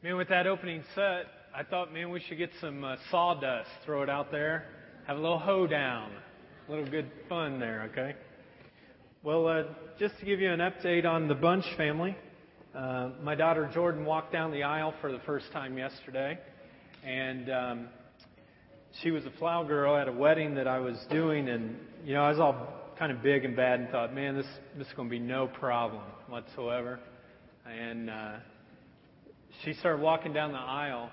Man, with that opening set, I thought, man, we should get some uh, sawdust, throw it out there, have a little hoedown, a little good fun there, okay? Well, uh, just to give you an update on the Bunch family, uh, my daughter Jordan walked down the aisle for the first time yesterday, and um, she was a flower girl at a wedding that I was doing, and you know I was all kind of big and bad, and thought, man, this this is going to be no problem whatsoever, and uh, she started walking down the aisle,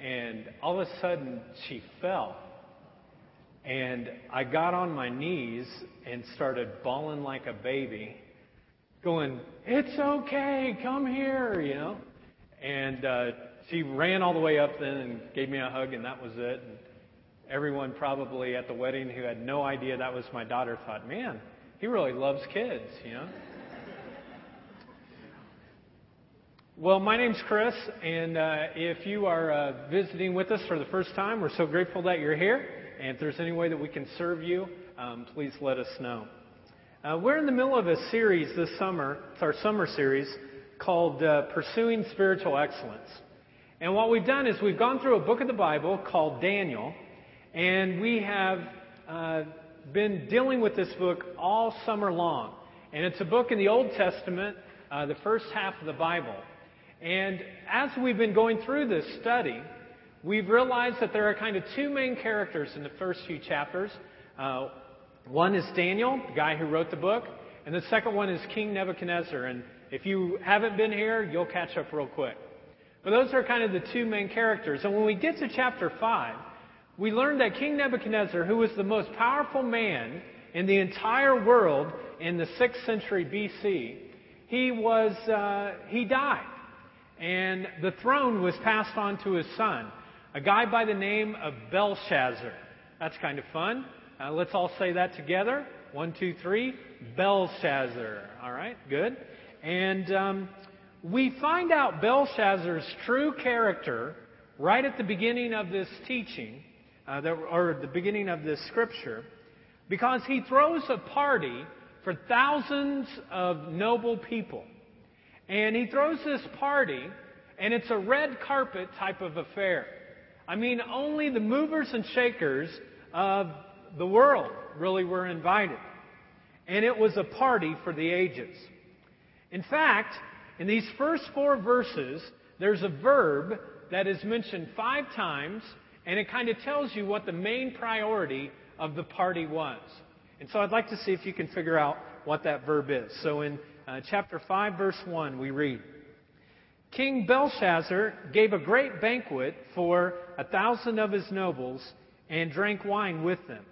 and all of a sudden she fell. And I got on my knees and started bawling like a baby, going, It's okay, come here, you know. And uh, she ran all the way up then and gave me a hug, and that was it. And everyone probably at the wedding who had no idea that was my daughter thought, Man, he really loves kids, you know. Well, my name's Chris, and uh, if you are uh, visiting with us for the first time, we're so grateful that you're here. And if there's any way that we can serve you, um, please let us know. Uh, we're in the middle of a series this summer. It's our summer series called uh, Pursuing Spiritual Excellence. And what we've done is we've gone through a book of the Bible called Daniel, and we have uh, been dealing with this book all summer long. And it's a book in the Old Testament, uh, the first half of the Bible. And as we've been going through this study, we've realized that there are kind of two main characters in the first few chapters. Uh, one is Daniel, the guy who wrote the book, and the second one is King Nebuchadnezzar. And if you haven't been here, you'll catch up real quick. But those are kind of the two main characters. And when we get to chapter 5, we learn that King Nebuchadnezzar, who was the most powerful man in the entire world in the 6th century BC, he was, uh, he died and the throne was passed on to his son, a guy by the name of Belshazzar. That's kind of fun. Uh, let's all say that together. One, two, three. Belshazzar. All right, good. And um, we find out Belshazzar's true character right at the beginning of this teaching, uh, that, or the beginning of this scripture, because he throws a party for thousands of noble people. And he throws this party, and it's a red carpet type of affair. I mean, only the movers and shakers of the world really were invited. And it was a party for the ages. In fact, in these first four verses, there's a verb that is mentioned five times, and it kind of tells you what the main priority of the party was. And so I'd like to see if you can figure out what that verb is. So in uh, chapter 5, verse 1, we read King Belshazzar gave a great banquet for a thousand of his nobles and drank wine with them.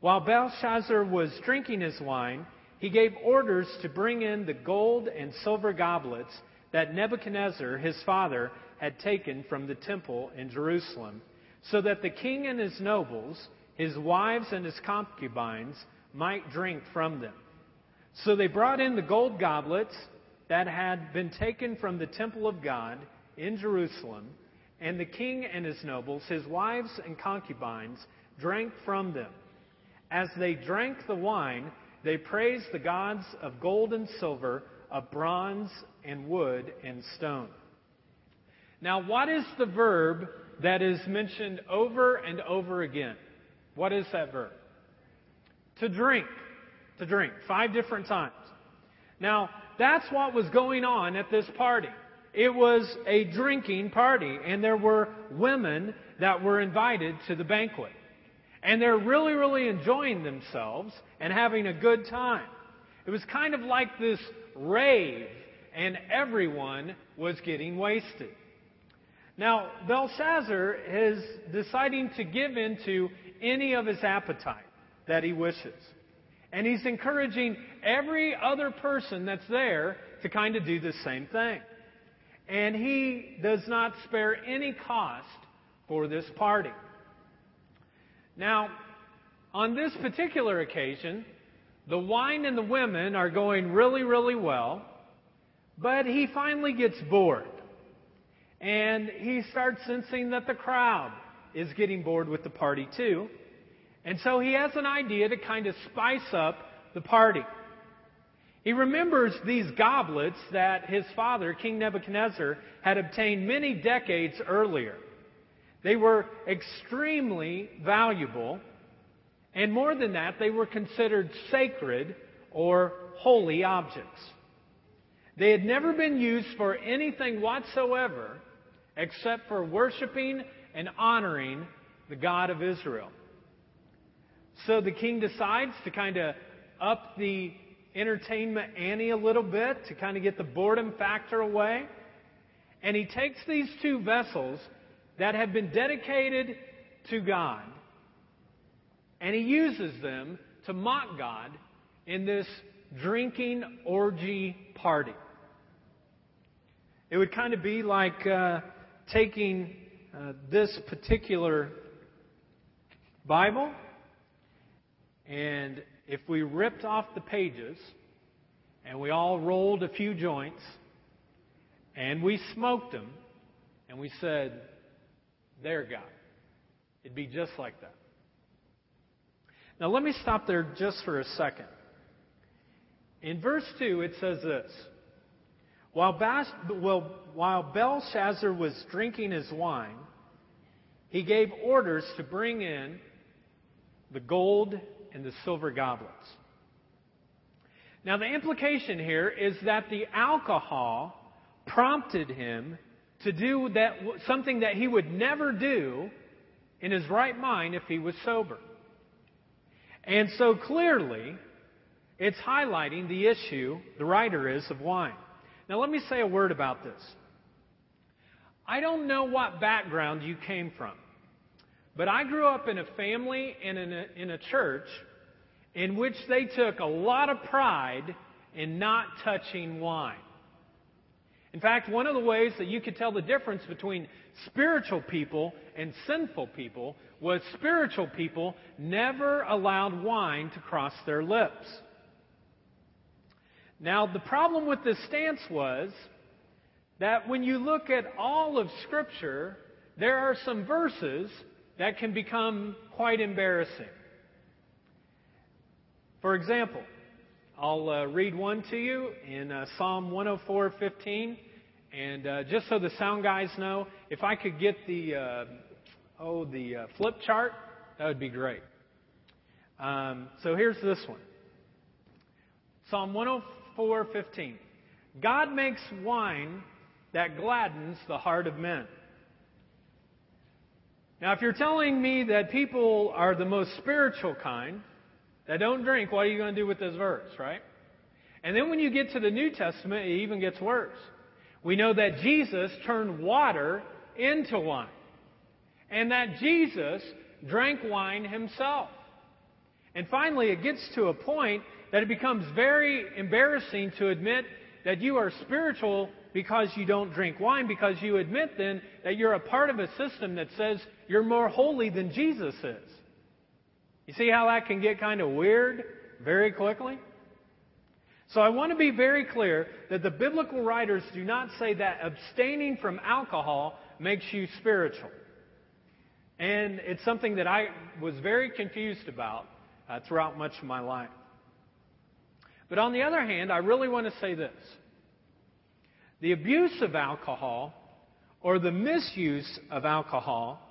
While Belshazzar was drinking his wine, he gave orders to bring in the gold and silver goblets that Nebuchadnezzar, his father, had taken from the temple in Jerusalem, so that the king and his nobles, his wives and his concubines, might drink from them. So they brought in the gold goblets that had been taken from the temple of God in Jerusalem, and the king and his nobles, his wives and concubines, drank from them. As they drank the wine, they praised the gods of gold and silver, of bronze and wood and stone. Now, what is the verb that is mentioned over and over again? What is that verb? To drink to drink five different times. Now, that's what was going on at this party. It was a drinking party, and there were women that were invited to the banquet. And they're really, really enjoying themselves and having a good time. It was kind of like this rave, and everyone was getting wasted. Now, Belshazzar is deciding to give in to any of his appetite that he wishes. And he's encouraging every other person that's there to kind of do the same thing. And he does not spare any cost for this party. Now, on this particular occasion, the wine and the women are going really, really well, but he finally gets bored. And he starts sensing that the crowd is getting bored with the party too. And so he has an idea to kind of spice up the party. He remembers these goblets that his father, King Nebuchadnezzar, had obtained many decades earlier. They were extremely valuable, and more than that, they were considered sacred or holy objects. They had never been used for anything whatsoever except for worshiping and honoring the God of Israel. So the king decides to kind of up the entertainment ante a little bit to kind of get the boredom factor away. And he takes these two vessels that have been dedicated to God and he uses them to mock God in this drinking orgy party. It would kind of be like uh, taking uh, this particular Bible and if we ripped off the pages and we all rolled a few joints and we smoked them and we said, There, God. It'd be just like that. Now, let me stop there just for a second. In verse 2, it says this While, Bas- well, while Belshazzar was drinking his wine, he gave orders to bring in the gold and the silver goblets. Now, the implication here is that the alcohol prompted him to do that, something that he would never do in his right mind if he was sober. And so clearly, it's highlighting the issue the writer is of wine. Now, let me say a word about this. I don't know what background you came from. But I grew up in a family and in a, in a church in which they took a lot of pride in not touching wine. In fact, one of the ways that you could tell the difference between spiritual people and sinful people was spiritual people never allowed wine to cross their lips. Now, the problem with this stance was that when you look at all of Scripture, there are some verses that can become quite embarrassing. For example, I'll uh, read one to you in uh, Psalm 104:15, and uh, just so the sound guys know, if I could get the uh, oh the uh, flip chart, that would be great. Um, so here's this one. Psalm 104:15. God makes wine that gladdens the heart of men. Now, if you're telling me that people are the most spiritual kind, that don't drink, what are you going to do with this verse, right? And then when you get to the New Testament, it even gets worse. We know that Jesus turned water into wine. And that Jesus drank wine himself. And finally, it gets to a point that it becomes very embarrassing to admit that you are spiritual because you don't drink wine, because you admit then that you're a part of a system that says you're more holy than Jesus is. You see how that can get kind of weird very quickly? So I want to be very clear that the biblical writers do not say that abstaining from alcohol makes you spiritual. And it's something that I was very confused about uh, throughout much of my life. But on the other hand, I really want to say this. The abuse of alcohol or the misuse of alcohol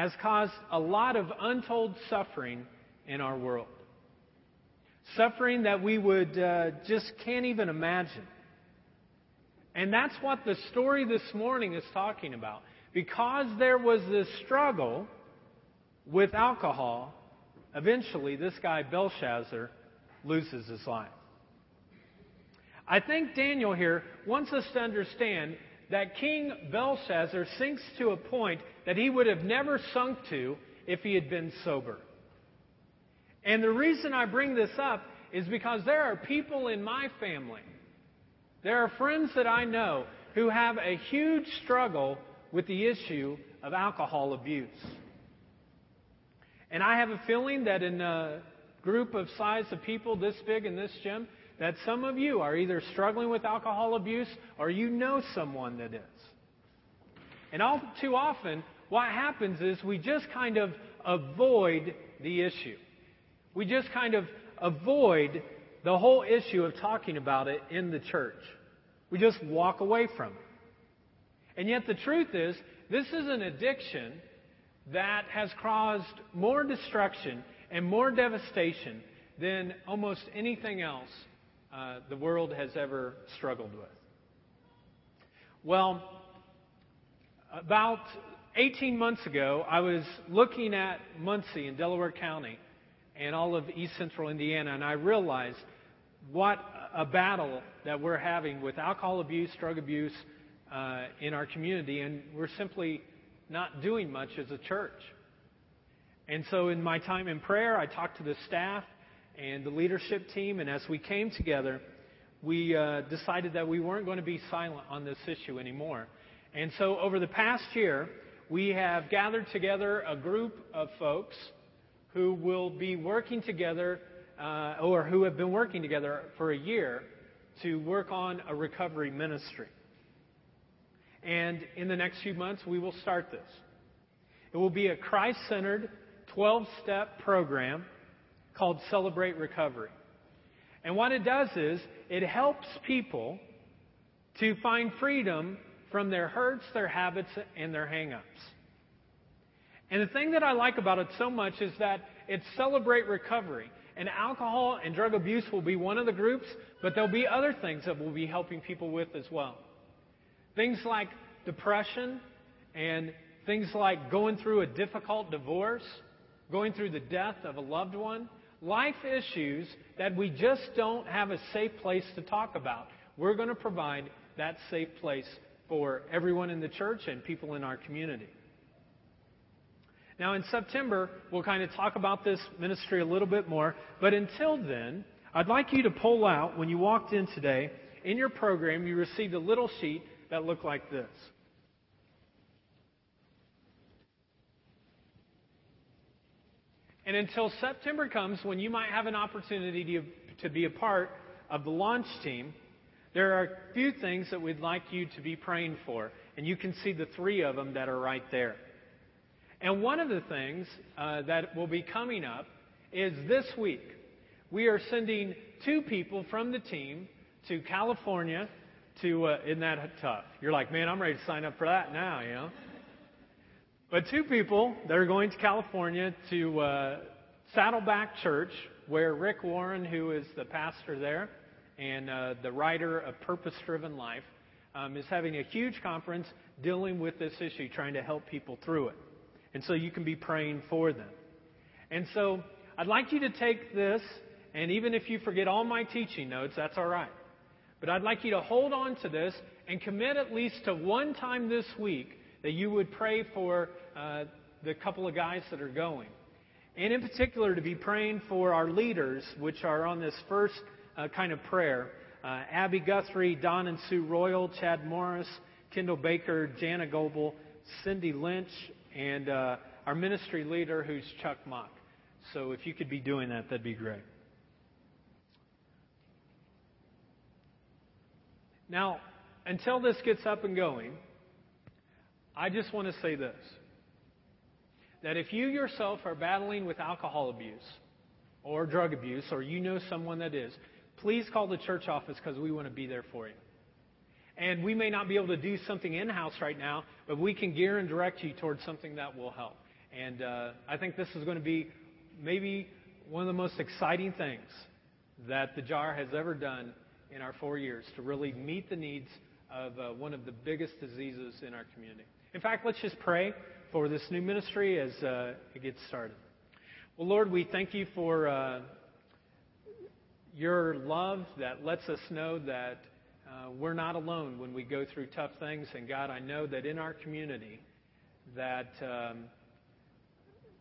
has caused a lot of untold suffering in our world. Suffering that we would uh, just can't even imagine. And that's what the story this morning is talking about. Because there was this struggle with alcohol, eventually this guy, Belshazzar, loses his life. I think Daniel here wants us to understand that King Belshazzar sinks to a point that he would have never sunk to if he had been sober. And the reason I bring this up is because there are people in my family, there are friends that I know who have a huge struggle with the issue of alcohol abuse. And I have a feeling that in a group of size of people this big in this gym, that some of you are either struggling with alcohol abuse or you know someone that is. And all too often, what happens is we just kind of avoid the issue. We just kind of avoid the whole issue of talking about it in the church. We just walk away from it. And yet the truth is, this is an addiction that has caused more destruction and more devastation than almost anything else uh, the world has ever struggled with. Well, about 18 months ago, I was looking at Muncie in Delaware County and all of east central Indiana, and I realized what a battle that we're having with alcohol abuse, drug abuse uh, in our community, and we're simply not doing much as a church. And so, in my time in prayer, I talked to the staff and the leadership team, and as we came together, we uh, decided that we weren't going to be silent on this issue anymore. And so, over the past year, we have gathered together a group of folks who will be working together, uh, or who have been working together for a year, to work on a recovery ministry. And in the next few months, we will start this. It will be a Christ centered 12 step program called Celebrate Recovery. And what it does is it helps people to find freedom from their hurts, their habits, and their hangups. And the thing that I like about it so much is that it's Celebrate Recovery. And alcohol and drug abuse will be one of the groups, but there'll be other things that we'll be helping people with as well. Things like depression and things like going through a difficult divorce, going through the death of a loved one, life issues that we just don't have a safe place to talk about. We're going to provide that safe place for everyone in the church and people in our community. Now, in September, we'll kind of talk about this ministry a little bit more, but until then, I'd like you to pull out, when you walked in today, in your program, you received a little sheet that looked like this. And until September comes, when you might have an opportunity to, to be a part of the launch team, there are a few things that we'd like you to be praying for. And you can see the three of them that are right there. And one of the things uh, that will be coming up is this week. We are sending two people from the team to California to, uh, isn't that tough? You're like, man, I'm ready to sign up for that now, you know? But two people that are going to California to uh, Saddleback Church, where Rick Warren, who is the pastor there and uh, the writer of Purpose Driven Life, um, is having a huge conference dealing with this issue, trying to help people through it. And so you can be praying for them. And so I'd like you to take this, and even if you forget all my teaching notes, that's all right. But I'd like you to hold on to this and commit at least to one time this week that you would pray for uh, the couple of guys that are going. And in particular, to be praying for our leaders, which are on this first uh, kind of prayer uh, Abby Guthrie, Don and Sue Royal, Chad Morris, Kendall Baker, Jana Goebel, Cindy Lynch, and uh, our ministry leader, who's Chuck Mock. So if you could be doing that, that'd be great. Now, until this gets up and going, I just want to say this that if you yourself are battling with alcohol abuse or drug abuse, or you know someone that is, please call the church office because we want to be there for you. And we may not be able to do something in house right now, but we can gear and direct you towards something that will help. And uh, I think this is going to be maybe one of the most exciting things that the JAR has ever done in our four years to really meet the needs of uh, one of the biggest diseases in our community. In fact, let's just pray for this new ministry as uh, it gets started. Well, Lord, we thank you for uh, your love that lets us know that uh, we're not alone when we go through tough things. And God, I know that in our community that um,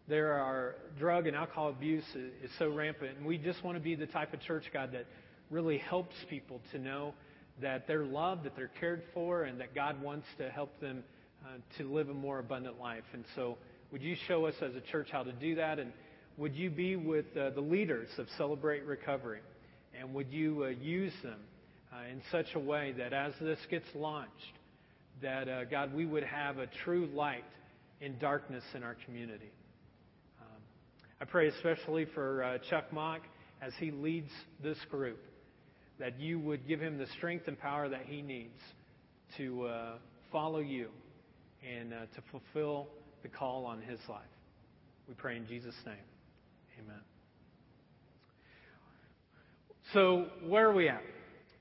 there are drug and alcohol abuse is, is so rampant, and we just want to be the type of church, God, that really helps people to know that they're loved, that they're cared for, and that God wants to help them uh, to live a more abundant life. And so, would you show us as a church how to do that? And would you be with uh, the leaders of Celebrate Recovery? And would you uh, use them uh, in such a way that as this gets launched, that, uh, God, we would have a true light in darkness in our community? Um, I pray especially for Chuck Mock as he leads this group, that you would give him the strength and power that he needs to uh, follow you and uh, to fulfill the call on his life. We pray in Jesus' name. Amen. So, where are we at?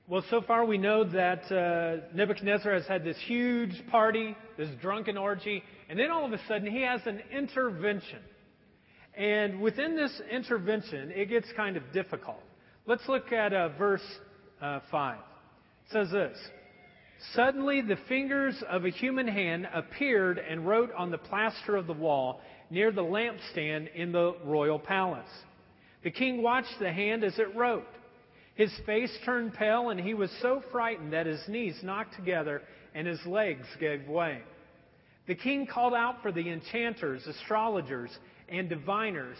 Well, so far we know that uh, Nebuchadnezzar has had this huge party, this drunken orgy, and then all of a sudden he has an intervention. And within this intervention, it gets kind of difficult. Let's look at uh, verse uh, 5. It says this Suddenly the fingers of a human hand appeared and wrote on the plaster of the wall near the lampstand in the royal palace. The king watched the hand as it wrote. His face turned pale, and he was so frightened that his knees knocked together and his legs gave way. The king called out for the enchanters, astrologers, and diviners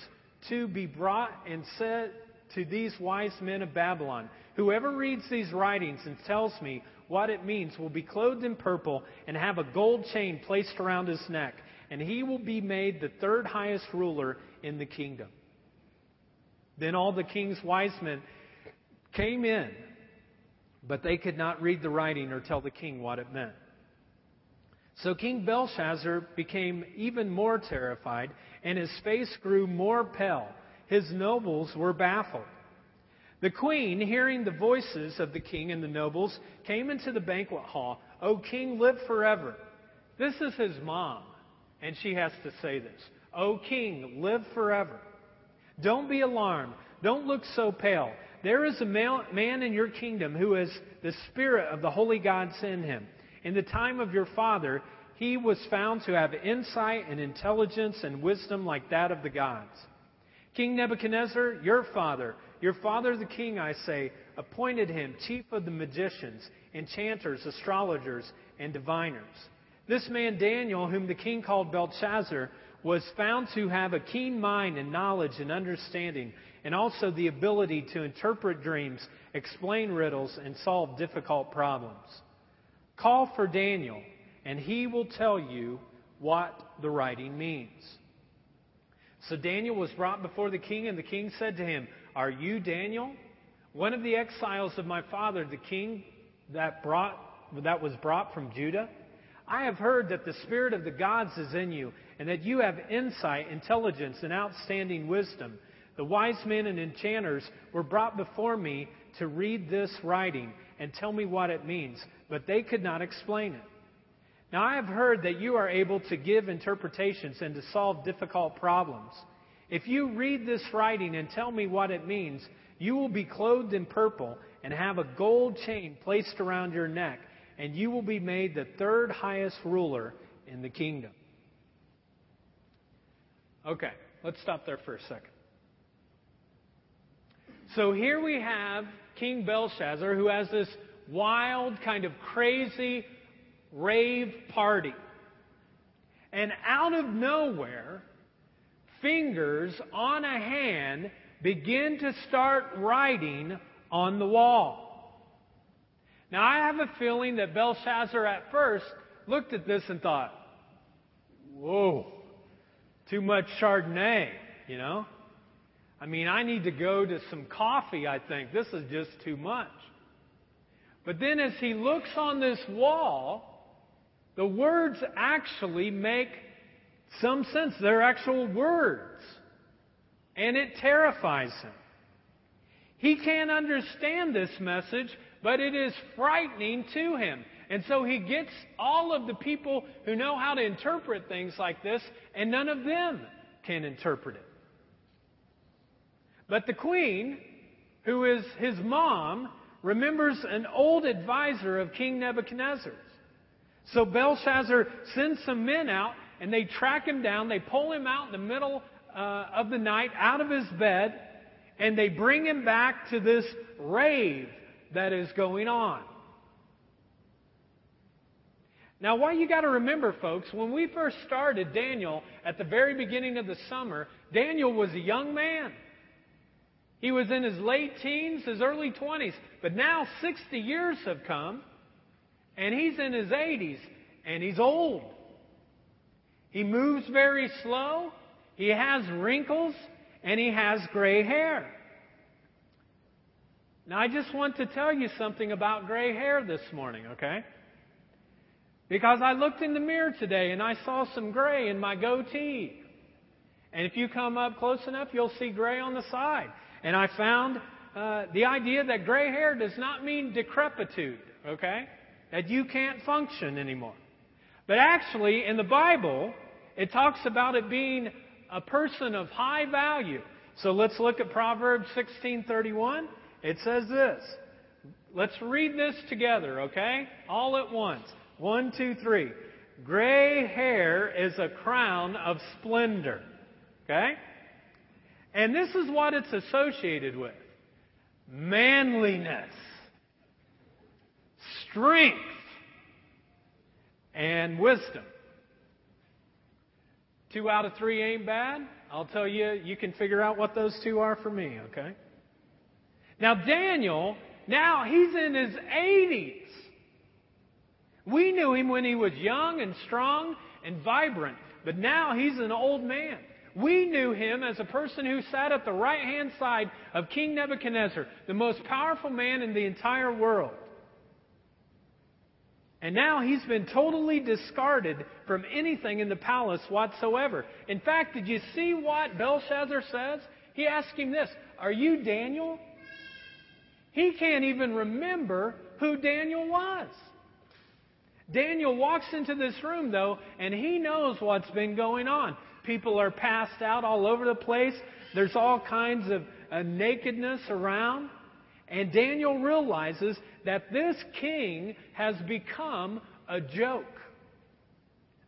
to be brought and said to these wise men of Babylon, Whoever reads these writings and tells me what it means will be clothed in purple and have a gold chain placed around his neck, and he will be made the third highest ruler in the kingdom. Then all the king's wise men came in, but they could not read the writing or tell the king what it meant. So King Belshazzar became even more terrified, and his face grew more pale. His nobles were baffled. The queen, hearing the voices of the king and the nobles, came into the banquet hall. O king, live forever. This is his mom, and she has to say this. O king, live forever. Don't be alarmed. Don't look so pale. There is a man in your kingdom who has the spirit of the holy God in him. In the time of your father, he was found to have insight and intelligence and wisdom like that of the gods. King Nebuchadnezzar, your father, your father the king, I say, appointed him chief of the magicians, enchanters, astrologers, and diviners. This man Daniel, whom the king called Belteshazzar, was found to have a keen mind and knowledge and understanding, and also the ability to interpret dreams, explain riddles, and solve difficult problems. Call for Daniel, and he will tell you what the writing means. So Daniel was brought before the king, and the king said to him, Are you Daniel? One of the exiles of my father, the king that, brought, that was brought from Judah? I have heard that the spirit of the gods is in you, and that you have insight, intelligence, and outstanding wisdom. The wise men and enchanters were brought before me to read this writing and tell me what it means, but they could not explain it. Now I have heard that you are able to give interpretations and to solve difficult problems. If you read this writing and tell me what it means, you will be clothed in purple and have a gold chain placed around your neck, and you will be made the third highest ruler in the kingdom. Okay, let's stop there for a second. So here we have King Belshazzar who has this wild, kind of crazy rave party. And out of nowhere, fingers on a hand begin to start writing on the wall. Now, I have a feeling that Belshazzar at first looked at this and thought, whoa, too much Chardonnay, you know? I mean, I need to go to some coffee, I think. This is just too much. But then as he looks on this wall, the words actually make some sense. They're actual words. And it terrifies him. He can't understand this message, but it is frightening to him. And so he gets all of the people who know how to interpret things like this, and none of them can interpret it. But the queen, who is his mom, remembers an old advisor of King Nebuchadnezzar's. So Belshazzar sends some men out, and they track him down. They pull him out in the middle uh, of the night out of his bed, and they bring him back to this rave that is going on. Now, what you got to remember, folks, when we first started Daniel at the very beginning of the summer, Daniel was a young man. He was in his late teens, his early 20s. But now 60 years have come, and he's in his 80s, and he's old. He moves very slow, he has wrinkles, and he has gray hair. Now, I just want to tell you something about gray hair this morning, okay? Because I looked in the mirror today and I saw some gray in my goatee. And if you come up close enough, you'll see gray on the side. And I found uh, the idea that gray hair does not mean decrepitude, okay? That you can't function anymore. But actually, in the Bible, it talks about it being a person of high value. So let's look at Proverbs 16:31. It says this. Let's read this together, okay? All at once. One, two, three. Gray hair is a crown of splendor. Okay? And this is what it's associated with manliness, strength, and wisdom. Two out of three ain't bad. I'll tell you, you can figure out what those two are for me, okay? Now, Daniel, now he's in his 80s. We knew him when he was young and strong and vibrant, but now he's an old man. We knew him as a person who sat at the right hand side of King Nebuchadnezzar, the most powerful man in the entire world. And now he's been totally discarded from anything in the palace whatsoever. In fact, did you see what Belshazzar says? He asked him this Are you Daniel? He can't even remember who Daniel was. Daniel walks into this room, though, and he knows what's been going on. People are passed out all over the place. There's all kinds of uh, nakedness around. And Daniel realizes that this king has become a joke.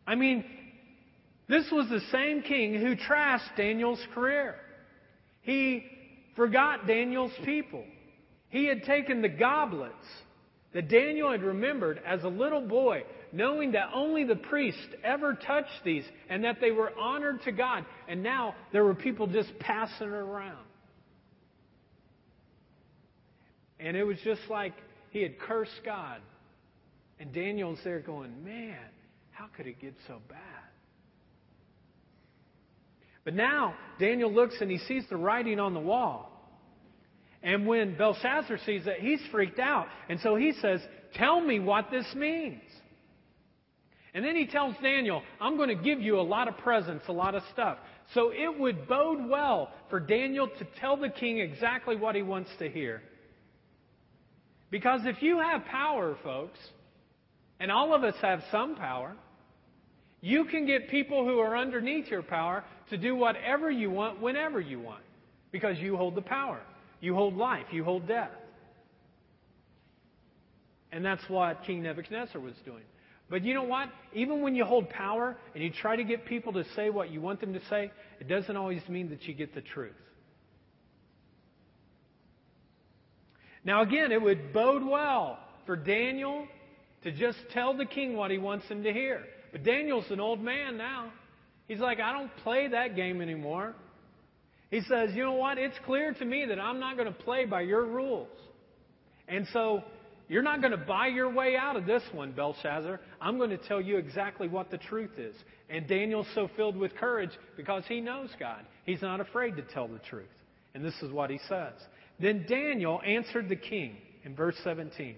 I mean, this was the same king who trashed Daniel's career. He forgot Daniel's people. He had taken the goblets that Daniel had remembered as a little boy, knowing that only the priest ever touched these and that they were honored to God. And now there were people just passing around. And it was just like he had cursed God. And Daniel's there going, man, how could it get so bad? But now Daniel looks and he sees the writing on the wall. And when Belshazzar sees that, he's freaked out. And so he says, Tell me what this means. And then he tells Daniel, I'm going to give you a lot of presents, a lot of stuff. So it would bode well for Daniel to tell the king exactly what he wants to hear. Because if you have power, folks, and all of us have some power, you can get people who are underneath your power to do whatever you want whenever you want because you hold the power. You hold life, you hold death. And that's what King Nebuchadnezzar was doing. But you know what? Even when you hold power and you try to get people to say what you want them to say, it doesn't always mean that you get the truth. Now, again, it would bode well for Daniel to just tell the king what he wants him to hear. But Daniel's an old man now. He's like, I don't play that game anymore. He says, You know what? It's clear to me that I'm not going to play by your rules. And so you're not going to buy your way out of this one, Belshazzar. I'm going to tell you exactly what the truth is. And Daniel's so filled with courage because he knows God. He's not afraid to tell the truth. And this is what he says. Then Daniel answered the king in verse 17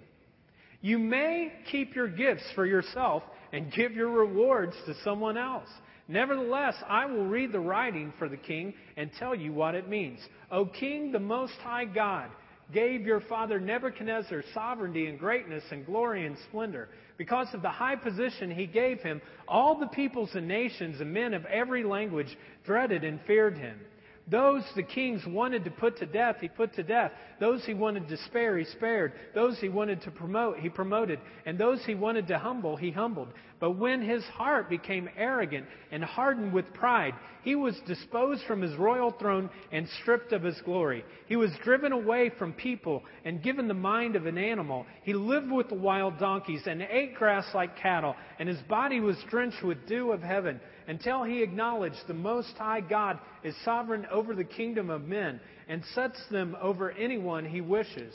You may keep your gifts for yourself and give your rewards to someone else. Nevertheless, I will read the writing for the king and tell you what it means. O king, the most high God gave your father Nebuchadnezzar sovereignty and greatness and glory and splendor. Because of the high position he gave him, all the peoples and nations and men of every language dreaded and feared him. Those the kings wanted to put to death, he put to death. Those he wanted to spare, he spared. Those he wanted to promote, he promoted. And those he wanted to humble, he humbled. But when his heart became arrogant and hardened with pride, he was disposed from his royal throne and stripped of his glory. He was driven away from people and given the mind of an animal. He lived with the wild donkeys and ate grass like cattle, and his body was drenched with dew of heaven until he acknowledged the Most High God is sovereign over the kingdom of men and sets them over anyone he wishes.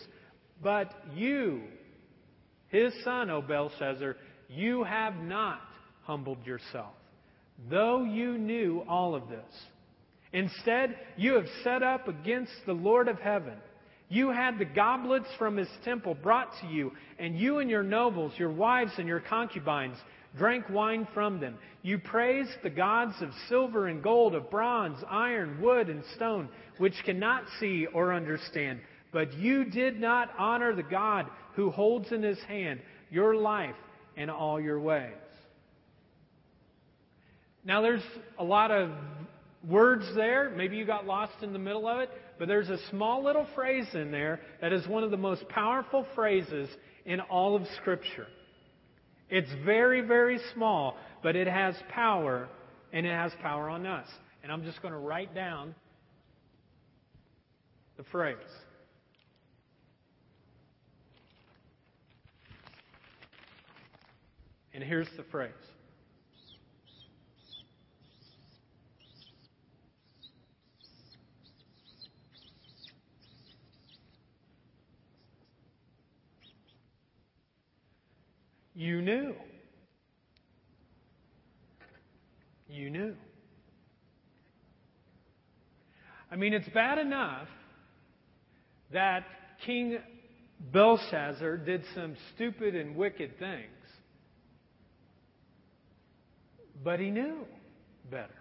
But you, his son, O Belshazzar, you have not humbled yourself, though you knew all of this. Instead, you have set up against the Lord of heaven. You had the goblets from his temple brought to you, and you and your nobles, your wives and your concubines, drank wine from them. You praised the gods of silver and gold, of bronze, iron, wood, and stone, which cannot see or understand. But you did not honor the God who holds in his hand your life and all your ways. Now, there's a lot of words there. Maybe you got lost in the middle of it, but there's a small little phrase in there that is one of the most powerful phrases in all of Scripture. It's very, very small, but it has power, and it has power on us. And I'm just going to write down the phrase. And here's the phrase You knew. You knew. I mean, it's bad enough that King Belshazzar did some stupid and wicked things, but he knew better.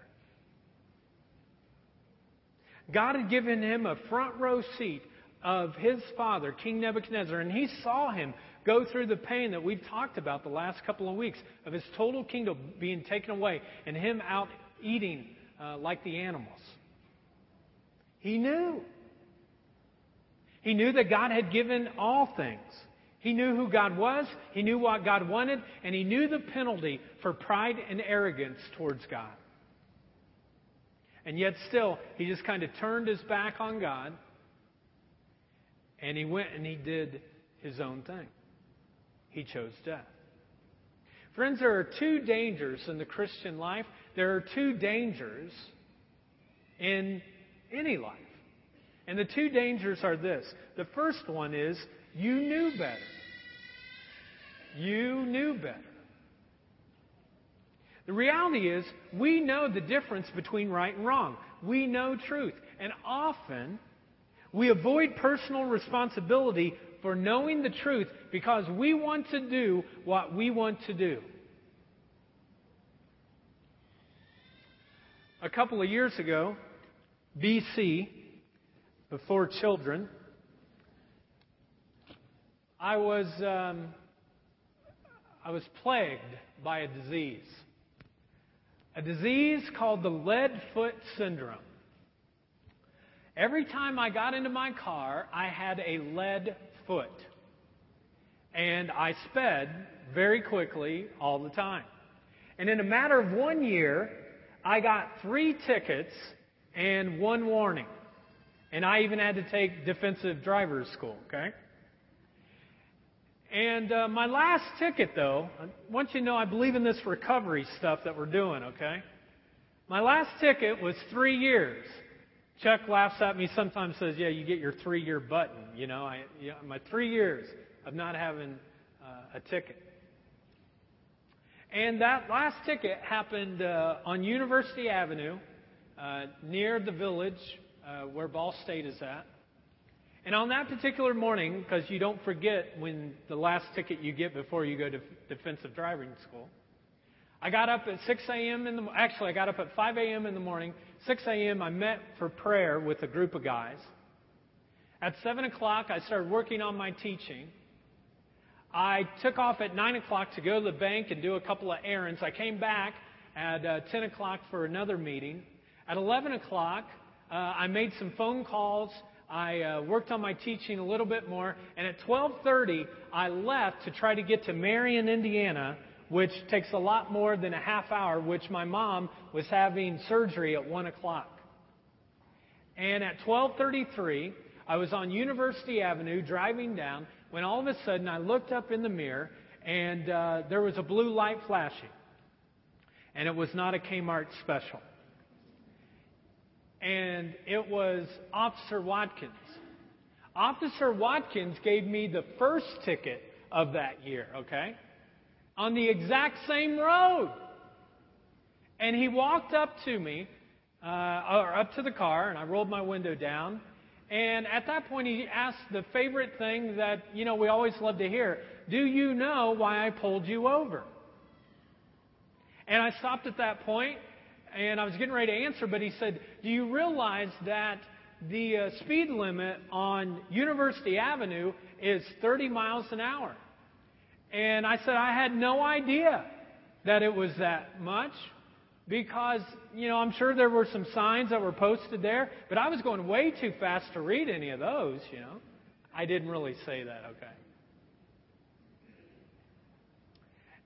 God had given him a front row seat of his father, King Nebuchadnezzar, and he saw him go through the pain that we've talked about the last couple of weeks of his total kingdom being taken away and him out eating uh, like the animals. He knew. He knew that God had given all things. He knew who God was, he knew what God wanted, and he knew the penalty for pride and arrogance towards God. And yet, still, he just kind of turned his back on God and he went and he did his own thing he chose death. Friends, there are two dangers in the Christian life. There are two dangers in any life. And the two dangers are this. The first one is you knew better. You knew better. The reality is, we know the difference between right and wrong. We know truth. And often, we avoid personal responsibility for knowing the truth because we want to do what we want to do. A couple of years ago, BC, before children, I was um, I was plagued by a disease, a disease called the lead foot syndrome. Every time I got into my car, I had a lead foot. And I sped very quickly all the time. And in a matter of one year, I got three tickets and one warning. And I even had to take defensive driver's school, okay? And uh, my last ticket, though, I want you to know I believe in this recovery stuff that we're doing, okay? My last ticket was three years. Chuck laughs at me sometimes says, "Yeah, you get your three-year button." You know, I, you my three years of not having uh, a ticket. And that last ticket happened uh, on University Avenue, uh, near the village uh, where Ball State is at. And on that particular morning, because you don't forget when the last ticket you get before you go to defensive driving school, I got up at 6 a.m. in the actually I got up at 5 a.m. in the morning 6 a.m., I met for prayer with a group of guys. At 7 o'clock, I started working on my teaching. I took off at 9 o'clock to go to the bank and do a couple of errands. I came back at uh, 10 o'clock for another meeting. At 11 o'clock, uh, I made some phone calls. I uh, worked on my teaching a little bit more. And at 12:30, I left to try to get to Marion, Indiana, which takes a lot more than a half hour, which my mom was having surgery at 1 o'clock. And at 12:33, I was on University Avenue driving down when all of a sudden I looked up in the mirror and uh, there was a blue light flashing. And it was not a Kmart special. And it was Officer Watkins. Officer Watkins gave me the first ticket of that year, okay? on the exact same road. And he walked up to me, uh, or up to the car, and I rolled my window down. And at that point, he asked the favorite thing that, you know, we always love to hear Do you know why I pulled you over? And I stopped at that point, and I was getting ready to answer, but he said, Do you realize that the uh, speed limit on University Avenue is 30 miles an hour? And I said, I had no idea that it was that much because, you know, I'm sure there were some signs that were posted there, but I was going way too fast to read any of those, you know. I didn't really say that, okay.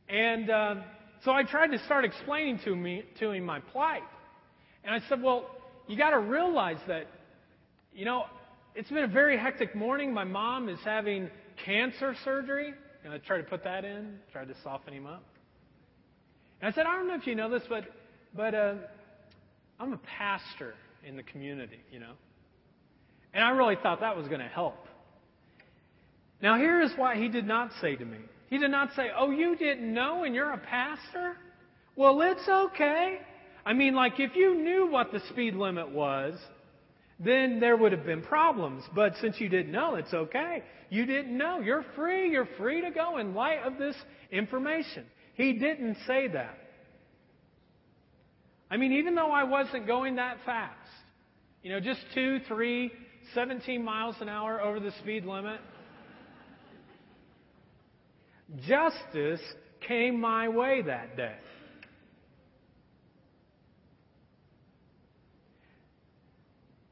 And uh, so I tried to start explaining to, me, to him my plight. And I said, well, you got to realize that, you know, it's been a very hectic morning. My mom is having cancer surgery. And I tried to put that in, tried to soften him up. And I said, I don't know if you know this, but but uh, I'm a pastor in the community, you know. And I really thought that was going to help. Now, here is why he did not say to me. He did not say, Oh, you didn't know and you're a pastor? Well, it's okay. I mean, like, if you knew what the speed limit was, then there would have been problems. But since you didn't know, it's okay. You didn't know. You're free. You're free to go in light of this information. He didn't say that. I mean, even though I wasn't going that fast, you know, just two, three, 17 miles an hour over the speed limit, justice came my way that day.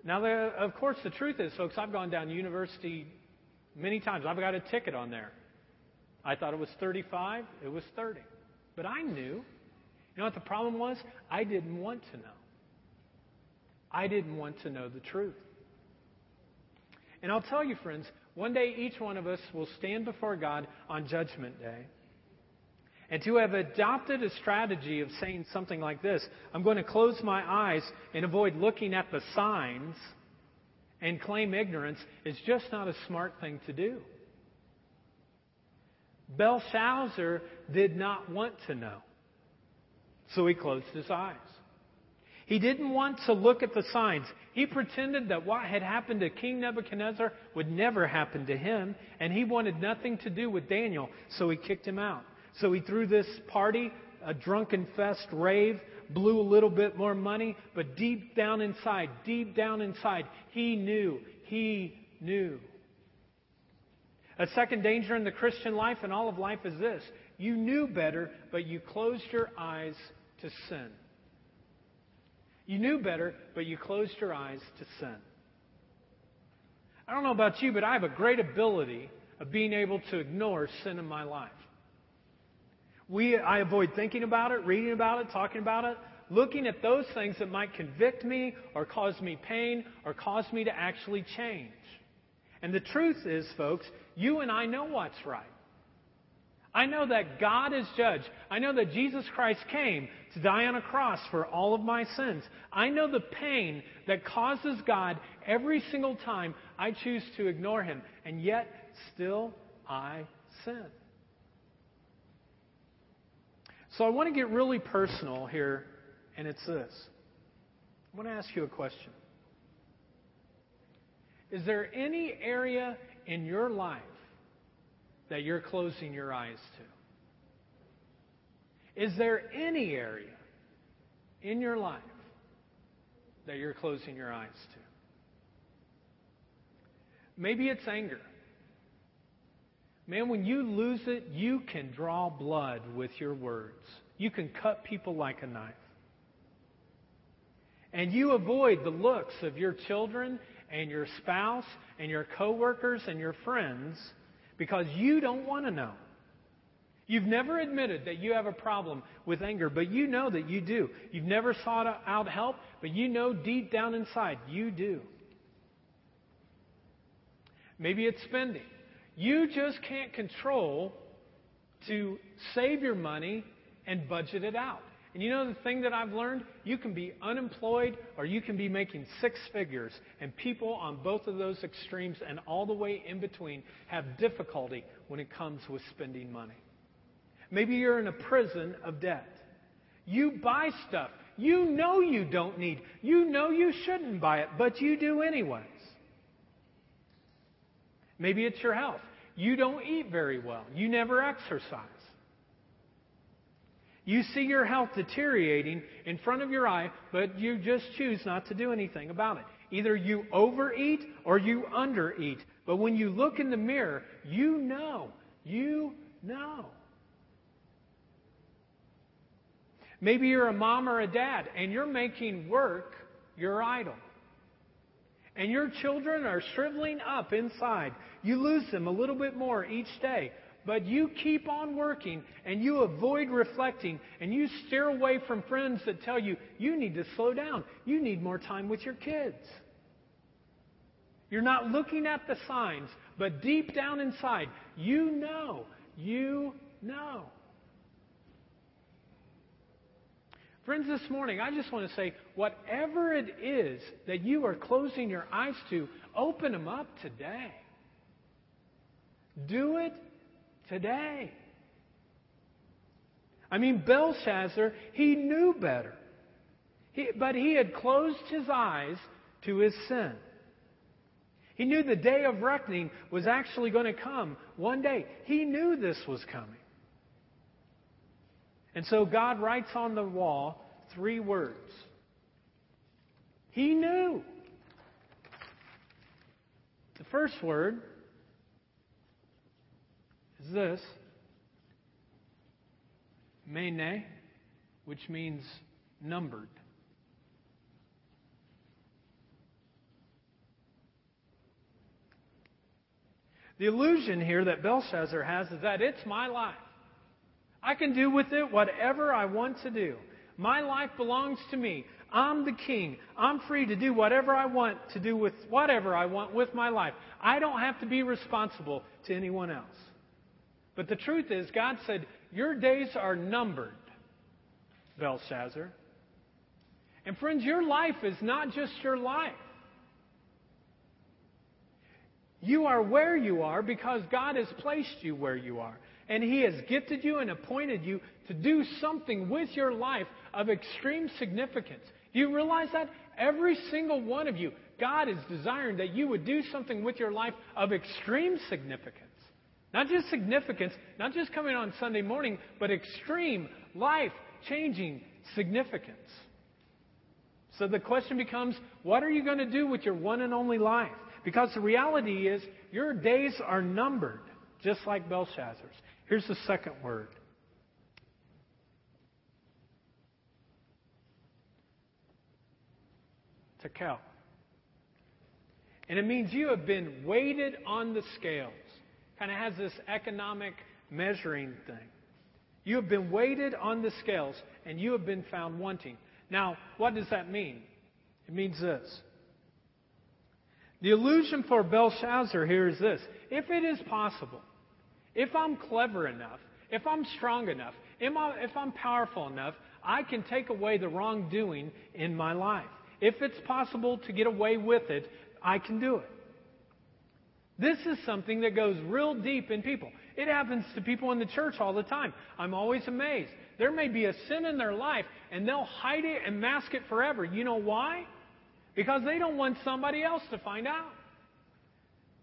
Now, the, of course, the truth is, folks, I've gone down university many times. I've got a ticket on there. I thought it was 35, it was 30. But I knew you know what the problem was? I didn't want to know. I didn't want to know the truth. And I'll tell you, friends, one day each one of us will stand before God on Judgment Day. And to have adopted a strategy of saying something like this, I'm going to close my eyes and avoid looking at the signs and claim ignorance, is just not a smart thing to do. Belshazzar did not want to know. So he closed his eyes. He didn't want to look at the signs. He pretended that what had happened to King Nebuchadnezzar would never happen to him, and he wanted nothing to do with Daniel, so he kicked him out. So he threw this party, a drunken fest rave, blew a little bit more money, but deep down inside, deep down inside, he knew, he knew. A second danger in the Christian life and all of life is this you knew better, but you closed your eyes to sin. You knew better, but you closed your eyes to sin. I don't know about you, but I have a great ability of being able to ignore sin in my life. We, I avoid thinking about it, reading about it, talking about it, looking at those things that might convict me or cause me pain or cause me to actually change. And the truth is, folks, you and I know what's right. I know that God is judge. I know that Jesus Christ came to die on a cross for all of my sins. I know the pain that causes God every single time I choose to ignore Him, and yet still I sin. So I want to get really personal here, and it's this. I want to ask you a question. Is there any area in your life that you're closing your eyes to? Is there any area in your life that you're closing your eyes to? Maybe it's anger. Man, when you lose it, you can draw blood with your words. You can cut people like a knife. And you avoid the looks of your children and your spouse and your coworkers and your friends because you don't want to know. You've never admitted that you have a problem with anger, but you know that you do. You've never sought out help, but you know deep down inside you do. Maybe it's spending. You just can't control to save your money and budget it out. And you know the thing that I've learned? You can be unemployed or you can be making six figures. And people on both of those extremes and all the way in between have difficulty when it comes with spending money. Maybe you're in a prison of debt. You buy stuff you know you don't need. You know you shouldn't buy it, but you do anyways. Maybe it's your health. You don't eat very well. You never exercise. You see your health deteriorating in front of your eye, but you just choose not to do anything about it. Either you overeat or you undereat. But when you look in the mirror, you know. You know. Maybe you're a mom or a dad and you're making work your idol. And your children are shriveling up inside. You lose them a little bit more each day. But you keep on working and you avoid reflecting and you steer away from friends that tell you you need to slow down. You need more time with your kids. You're not looking at the signs, but deep down inside, you know, you know. Friends, this morning, I just want to say whatever it is that you are closing your eyes to, open them up today. Do it today. I mean, Belshazzar, he knew better. He, but he had closed his eyes to his sin. He knew the day of reckoning was actually going to come one day. He knew this was coming. And so God writes on the wall three words. He knew. The first word this Mene, which means numbered. The illusion here that Belshazzar has is that it's my life. I can do with it whatever I want to do. My life belongs to me. I'm the king. I'm free to do whatever I want to do with whatever I want with my life. I don't have to be responsible to anyone else. But the truth is, God said, Your days are numbered, Belshazzar. And friends, your life is not just your life. You are where you are because God has placed you where you are. And He has gifted you and appointed you to do something with your life of extreme significance. Do you realize that? Every single one of you, God is desiring that you would do something with your life of extreme significance. Not just significance, not just coming on Sunday morning, but extreme, life changing significance. So the question becomes what are you going to do with your one and only life? Because the reality is, your days are numbered, just like Belshazzar's. Here's the second word tekel. And it means you have been weighted on the scales. Kind of has this economic measuring thing. You have been weighted on the scales, and you have been found wanting. Now, what does that mean? It means this the illusion for Belshazzar here is this if it is possible, if I'm clever enough, if I'm strong enough, if I'm powerful enough, I can take away the wrongdoing in my life. If it's possible to get away with it, I can do it. This is something that goes real deep in people. It happens to people in the church all the time. I'm always amazed. There may be a sin in their life, and they'll hide it and mask it forever. You know why? because they don't want somebody else to find out.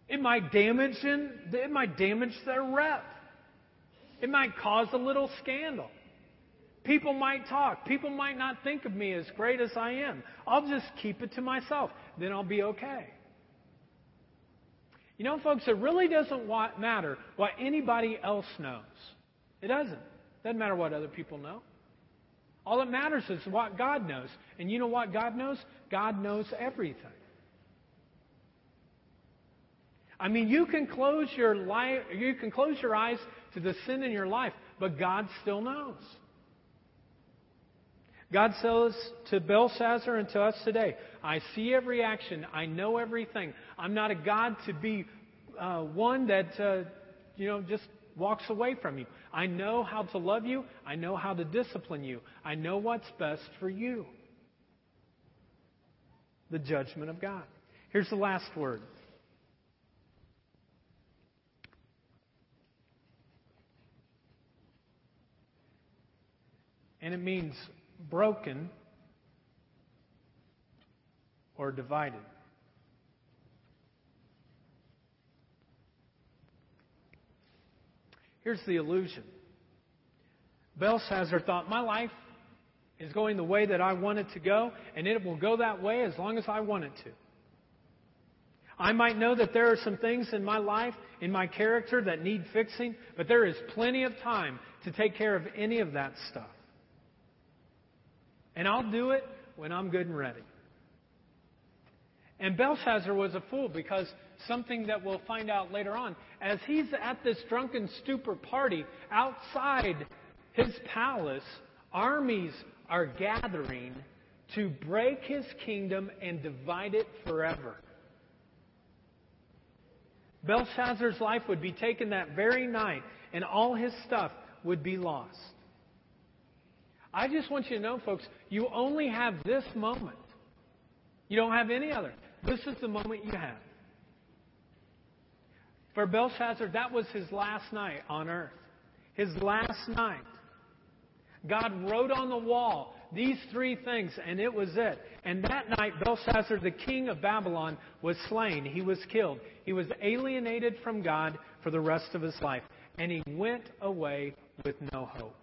It might damage in, it might damage their rep. It might cause a little scandal. People might talk. People might not think of me as great as I am. I'll just keep it to myself. Then I'll be okay. You know, folks, it really doesn't matter what anybody else knows. It doesn't. It doesn't matter what other people know. All that matters is what God knows. And you know what God knows? God knows everything. I mean, you can close your life, you can close your eyes to the sin in your life, but God still knows. God says to Belshazzar and to us today, I see every action. I know everything. I'm not a God to be uh, one that, uh, you know, just walks away from you. I know how to love you. I know how to discipline you. I know what's best for you. The judgment of God. Here's the last word. And it means broken or divided. Here's the illusion Belshazzar thought, My life is going the way that I want it to go, and it will go that way as long as I want it to. I might know that there are some things in my life, in my character, that need fixing, but there is plenty of time to take care of any of that stuff. And I'll do it when I'm good and ready. And Belshazzar was a fool because something that we'll find out later on, as he's at this drunken stupor party outside his palace, armies are gathering to break his kingdom and divide it forever. Belshazzar's life would be taken that very night, and all his stuff would be lost. I just want you to know, folks, you only have this moment. You don't have any other. This is the moment you have. For Belshazzar, that was his last night on earth. His last night. God wrote on the wall these three things, and it was it. And that night, Belshazzar, the king of Babylon, was slain. He was killed. He was alienated from God for the rest of his life. And he went away with no hope.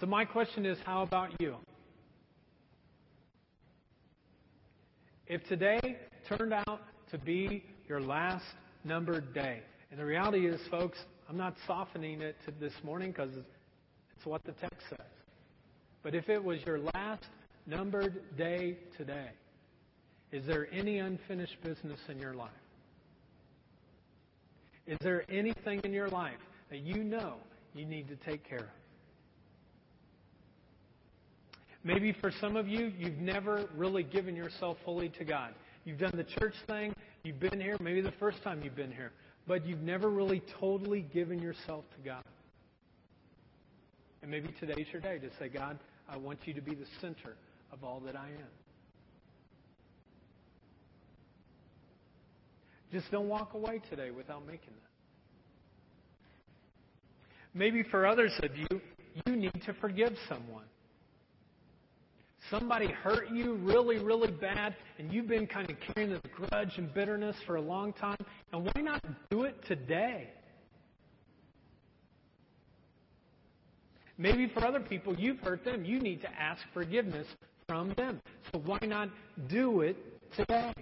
So, my question is how about you? If today turned out to be your last numbered day, and the reality is, folks, I'm not softening it to this morning because it's what the text says. But if it was your last numbered day today, is there any unfinished business in your life? Is there anything in your life that you know you need to take care of? Maybe for some of you, you've never really given yourself fully to God. You've done the church thing, you've been here, maybe the first time you've been here but you've never really totally given yourself to God. And maybe today's your day to say, God, I want you to be the center of all that I am. Just don't walk away today without making that. Maybe for others of you, you need to forgive someone somebody hurt you really, really bad, and you've been kind of carrying this grudge and bitterness for a long time, and why not do it today? Maybe for other people, you've hurt them. You need to ask forgiveness from them. So why not do it today?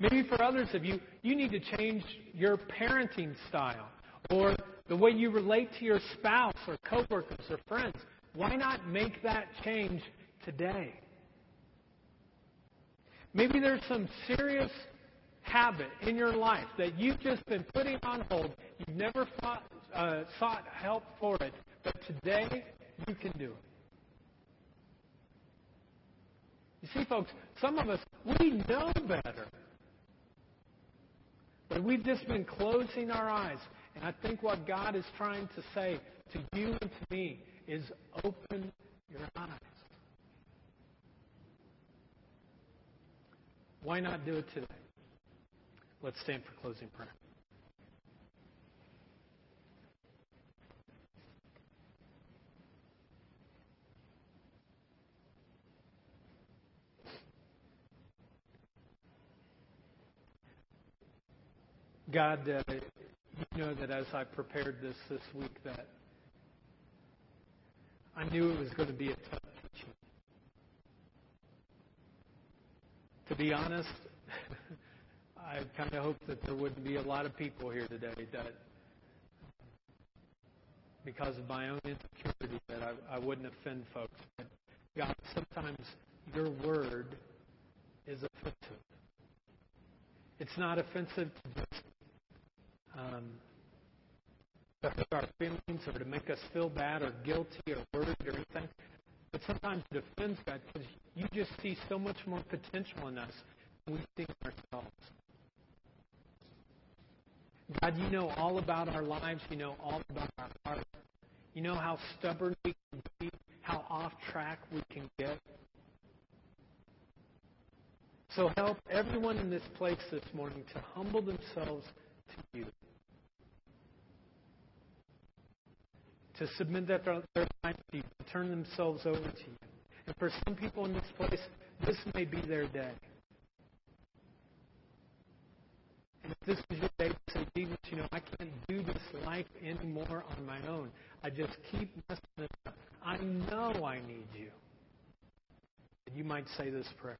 Maybe for others of you, you need to change your parenting style or the way you relate to your spouse or coworkers or friends. Why not make that change today? Maybe there's some serious habit in your life that you've just been putting on hold. You've never fought, uh, sought help for it, but today you can do it. You see, folks, some of us, we know better. But we've just been closing our eyes. And I think what God is trying to say to you and to me is open your eyes. Why not do it today? Let's stand for closing prayer. God, uh, you know that as I prepared this this week, that I knew it was going to be a tough teaching. To be honest, I kind of hoped that there wouldn't be a lot of people here today that, because of my own insecurity, that I, I wouldn't offend folks. But God, sometimes your word is offensive. It's not offensive to just um, our feelings or to make us feel bad or guilty or worried or anything. But sometimes it offends God because you just see so much more potential in us than we see in ourselves. God, you know all about our lives. You know all about our heart. You know how stubborn we can be, how off track we can get. So help everyone in this place this morning to humble themselves to you. To submit their, their life to you, to turn themselves over to you. And for some people in this place, this may be their day. And if This is your day say, Jesus, you know, I can't do this life anymore on my own. I just keep messing it up. I know I need you. And you might say this prayer.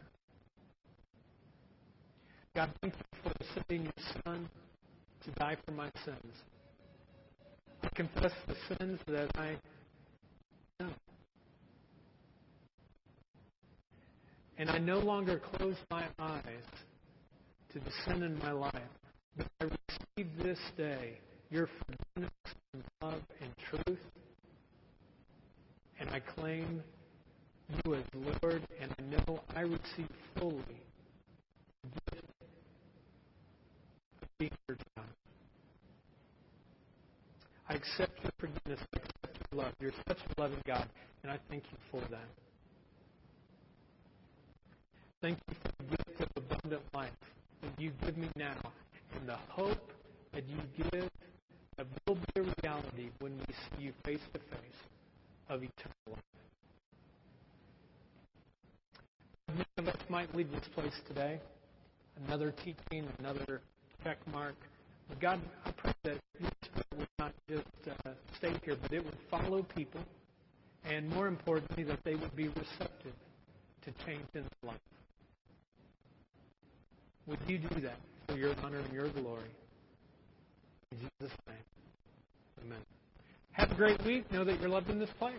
God, thank you for sending your Son to die for my sins. Confess the sins that I know. And I no longer close my eyes to the sin in my life, but I receive this day your forgiveness and love and truth. And I claim you as Lord, and I know I receive fully the gift of being your child. I accept your forgiveness. I accept your love. You're such a loving God, and I thank you for that. Thank you for the gift of abundant life that you give me now and the hope that you give that will be a reality when we see you face to face of eternal life. Many of us might leave this place today, another teaching, another check mark. God, I pray that your spirit would not just here, but it would follow people, and more importantly, that they would be receptive to change in life. Would you do that for your honor and your glory? In Jesus' name, amen. Have a great week. Know that you're loved in this place.